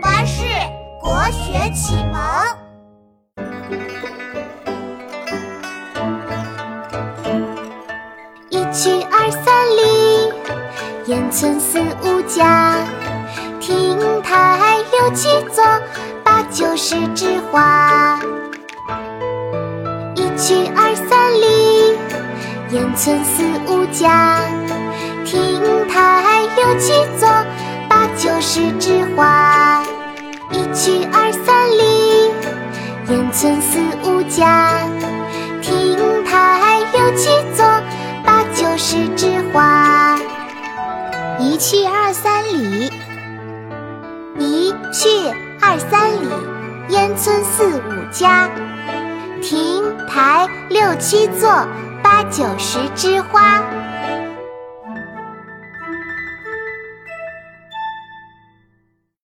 巴士国学启蒙。一去二三里，烟村四五家。亭台六七座，八九十枝花。一去二三里，烟村四五家。亭台六七座，八九十枝花。去二三里，烟村四五家。亭台六七座，八九十枝花。一去二三里，一去二三里，烟村四五家。亭台六七座，八九十枝花。